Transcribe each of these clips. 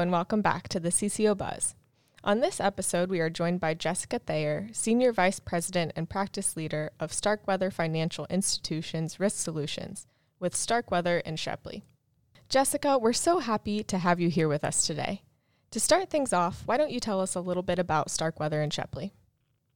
and welcome back to the CCO Buzz. On this episode, we are joined by Jessica Thayer, Senior Vice President and Practice Leader of Starkweather Financial Institutions Risk Solutions with Starkweather and Shepley. Jessica, we're so happy to have you here with us today. To start things off, why don't you tell us a little bit about Starkweather and Shepley?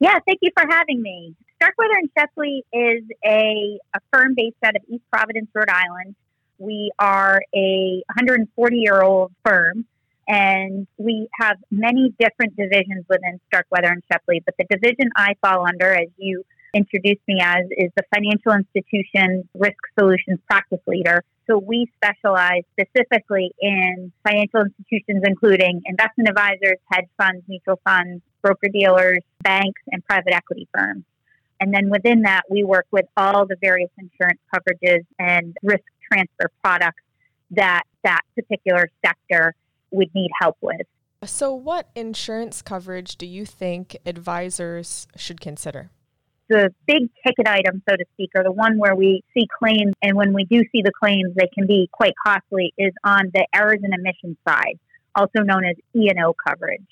Yeah, thank you for having me. Starkweather and Shepley is a, a firm based out of East Providence, Rhode Island. We are a 140 year old firm and we have many different divisions within Starkweather and Shepley. But the division I fall under, as you introduced me as, is the Financial Institution Risk Solutions Practice Leader. So we specialize specifically in financial institutions, including investment advisors, hedge funds, mutual funds, broker dealers, banks, and private equity firms. And then within that, we work with all the various insurance coverages and risk transfer products that that particular sector would need help with. So, what insurance coverage do you think advisors should consider? The big ticket item, so to speak, or the one where we see claims, and when we do see the claims, they can be quite costly, is on the errors and omissions side, also known as E&O coverage.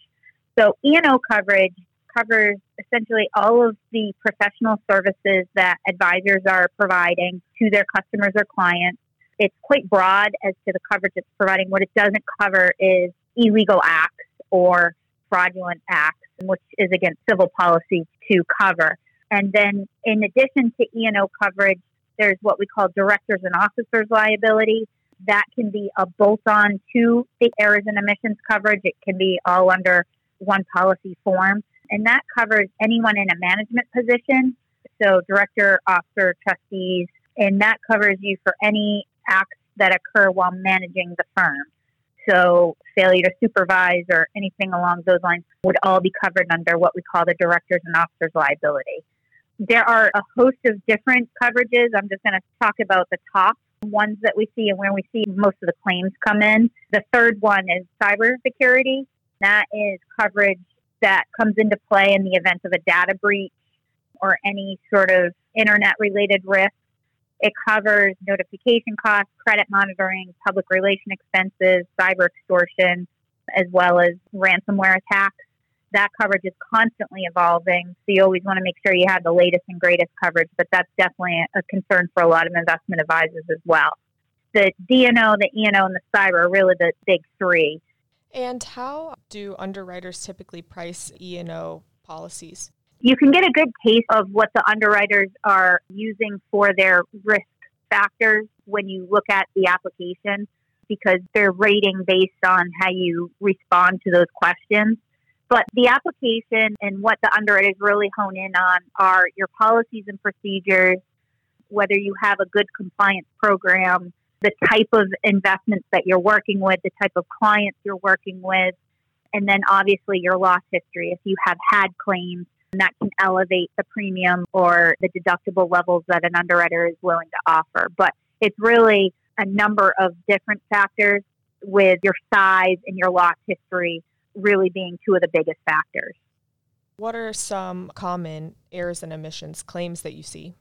So, E&O coverage covers essentially all of the professional services that advisors are providing to their customers or clients it's quite broad as to the coverage it's providing. What it doesn't cover is illegal acts or fraudulent acts, which is against civil policy to cover. And then in addition to E&O coverage, there's what we call directors and officers liability. That can be a bolt on to the errors and omissions coverage. It can be all under one policy form. And that covers anyone in a management position. So, director, officer, trustees, and that covers you for any acts that occur while managing the firm. So, failure to supervise or anything along those lines would all be covered under what we call the directors and officers liability. There are a host of different coverages. I'm just going to talk about the top ones that we see and where we see most of the claims come in. The third one is cybersecurity. That is coverage that comes into play in the event of a data breach or any sort of internet related risk. It covers notification costs, credit monitoring, public relation expenses, cyber extortion, as well as ransomware attacks. That coverage is constantly evolving, so you always want to make sure you have the latest and greatest coverage, but that's definitely a concern for a lot of investment advisors as well. The D&O, the E&O, and the cyber are really the big three. And how do underwriters typically price E&O policies? You can get a good taste of what the underwriters are using for their risk factors when you look at the application because they're rating based on how you respond to those questions. But the application and what the underwriters really hone in on are your policies and procedures, whether you have a good compliance program, the type of investments that you're working with, the type of clients you're working with, and then obviously your loss history. If you have had claims, and that can elevate the premium or the deductible levels that an underwriter is willing to offer. But it's really a number of different factors with your size and your loss history really being two of the biggest factors. What are some common errors and omissions claims that you see?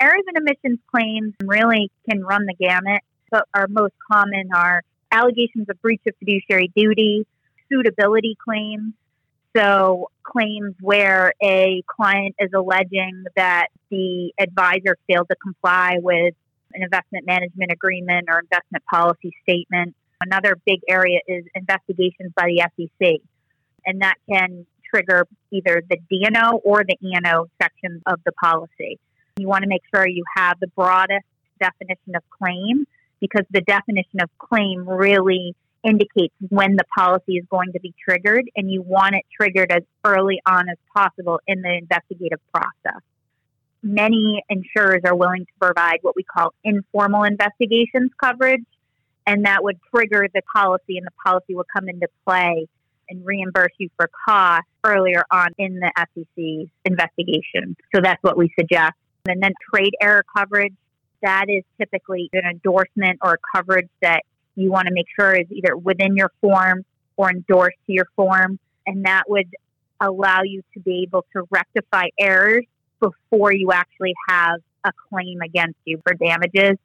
Errors and omissions claims really can run the gamut, but our most common are allegations of breach of fiduciary duty, suitability claims, so, claims where a client is alleging that the advisor failed to comply with an investment management agreement or investment policy statement. Another big area is investigations by the SEC, and that can trigger either the D&O or the E&O sections of the policy. You want to make sure you have the broadest definition of claim because the definition of claim really indicates when the policy is going to be triggered, and you want it triggered as early on as possible in the investigative process. Many insurers are willing to provide what we call informal investigations coverage, and that would trigger the policy, and the policy will come into play and reimburse you for costs earlier on in the SEC's investigation. So that's what we suggest. And then trade error coverage, that is typically an endorsement or coverage that you want to make sure is either within your form or endorsed to your form. And that would allow you to be able to rectify errors before you actually have a claim against you for damages.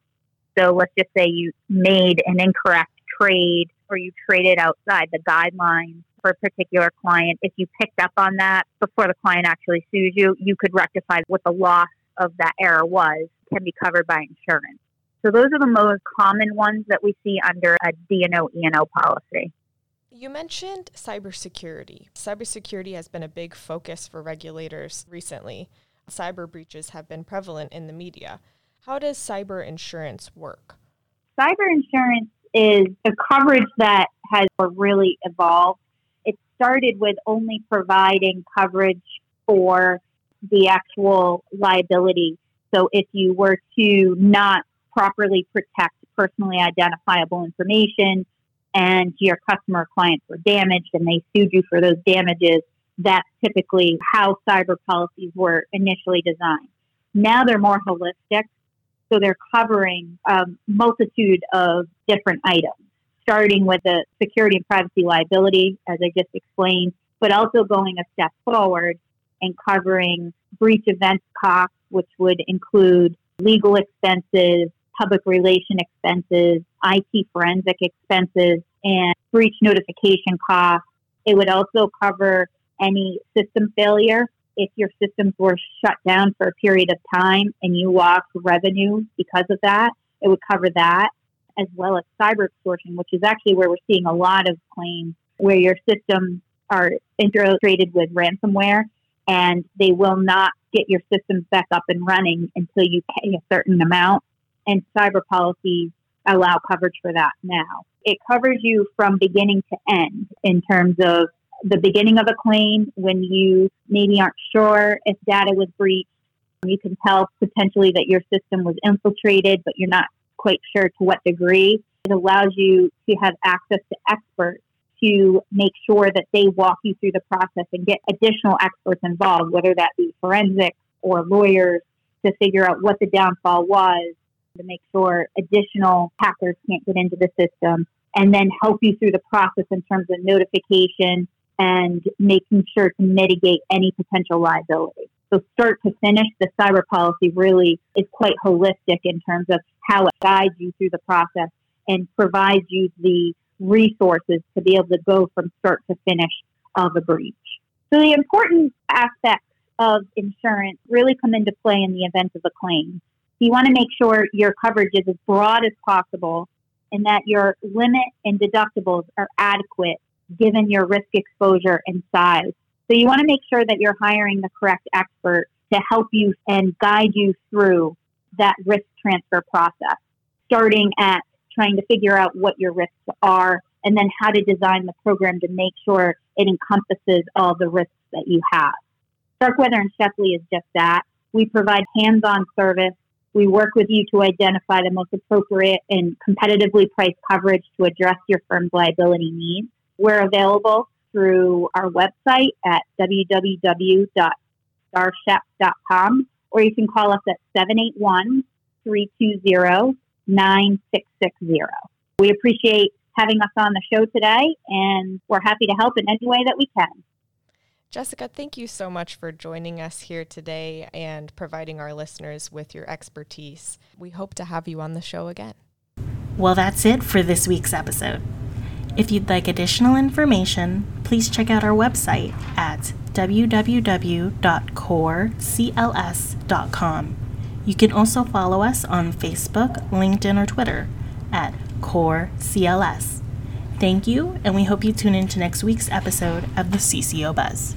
So let's just say you made an incorrect trade or you traded outside the guidelines for a particular client, if you picked up on that before the client actually sues you, you could rectify what the loss of that error was, can be covered by insurance. So those are the most common ones that we see under a D&O policy. You mentioned cybersecurity. Cybersecurity has been a big focus for regulators recently. Cyber breaches have been prevalent in the media. How does cyber insurance work? Cyber insurance is a coverage that has really evolved. It started with only providing coverage for the actual liability. So if you were to not properly protect personally identifiable information and your customer clients were damaged and they sued you for those damages, that's typically how cyber policies were initially designed. Now they're more holistic, so they're covering a multitude of different items, starting with the security and privacy liability, as I just explained, but also going a step forward and covering breach events costs, which would include legal expenses, public relation expenses, IT forensic expenses, and breach notification costs. It would also cover any system failure. If your systems were shut down for a period of time and you lost revenue because of that, it would cover that, as well as cyber extortion, which is actually where we're seeing a lot of claims where your systems are integrated with ransomware and they will not get your systems back up and running until you pay a certain amount. And cyber policies allow coverage for that now. It covers you from beginning to end in terms of the beginning of a claim when you maybe aren't sure if data was breached. You can tell potentially that your system was infiltrated, but you're not quite sure to what degree. It allows you to have access to experts to make sure that they walk you through the process and get additional experts involved, whether that be forensics or lawyers, to figure out what the downfall was, to make sure additional hackers can't get into the system, and then help you through the process in terms of notification and making sure to mitigate any potential liability. So, start to finish, the cyber policy really is quite holistic in terms of how it guides you through the process and provides you the resources to be able to go from start to finish of a breach. So, the important aspects of insurance really come into play in the event of a claim. You want to make sure your coverage is as broad as possible and that your limit and deductibles are adequate given your risk exposure and size. So you want to make sure that you're hiring the correct expert to help you and guide you through that risk transfer process, starting at trying to figure out what your risks are and then how to design the program to make sure it encompasses all the risks that you have. Starkweather and Shepley is just that. We provide hands-on service. We work with you to identify the most appropriate and competitively priced coverage to address your firm's liability needs. We're available through our website at www.starshep.com or you can call us at 781 320 9660. We appreciate having us on the show today and we're happy to help in any way that we can. Jessica, thank you so much for joining us here today and providing our listeners with your expertise. We hope to have you on the show again. Well, that's it for this week's episode. If you'd like additional information, please check out our website at www.corecls.com. You can also follow us on Facebook, LinkedIn, or Twitter at CoreCLS. Thank you, and we hope you tune in to next week's episode of the CCO Buzz.